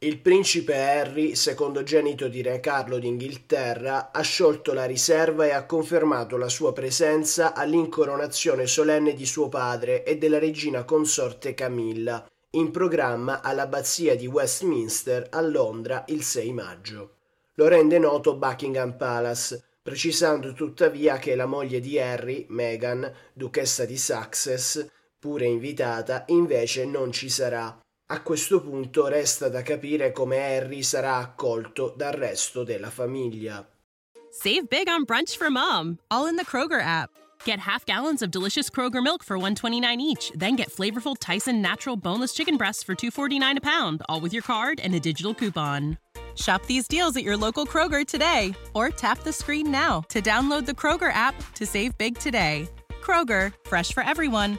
Il principe Harry, secondogenito di Re Carlo d'Inghilterra, ha sciolto la riserva e ha confermato la sua presenza all'incoronazione solenne di suo padre e della regina consorte Camilla, in programma all'abbazia di Westminster a Londra il 6 maggio. Lo rende noto Buckingham Palace, precisando tuttavia che la moglie di Harry, Meghan, duchessa di Sussex, pure invitata, invece non ci sarà a questo punto resta da capire come Harry sarà accolto dal resto della famiglia. Save big on brunch for mom, all in the Kroger app. Get half gallons of delicious Kroger milk for 129 each, then get flavorful Tyson natural boneless chicken breasts for 249 a pound, all with your card and a digital coupon. Shop these deals at your local Kroger today or tap the screen now to download the Kroger app to save big today. Kroger, fresh for everyone.